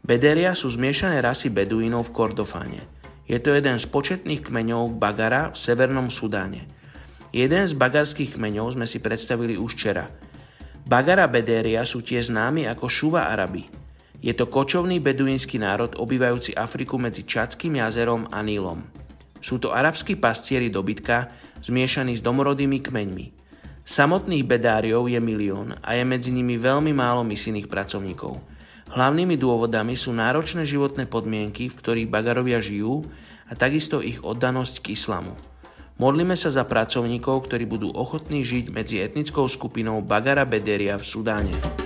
Bederia sú zmiešané rasy beduínov v Kordofáne. Je to jeden z početných kmeňov Bagara v Severnom Sudáne. Jeden z bagarských kmeňov sme si predstavili už včera. Bagara Bederia sú tiež známi ako Šuva Arabi – je to kočovný beduínsky národ obývajúci Afriku medzi Čadským jazerom a Nílom. Sú to arabskí pastieri dobytka, zmiešaní s domorodými kmeňmi. Samotných bedáriov je milión a je medzi nimi veľmi málo misijných pracovníkov. Hlavnými dôvodami sú náročné životné podmienky, v ktorých bagarovia žijú a takisto ich oddanosť k islamu. Modlíme sa za pracovníkov, ktorí budú ochotní žiť medzi etnickou skupinou Bagara Bederia v Sudáne.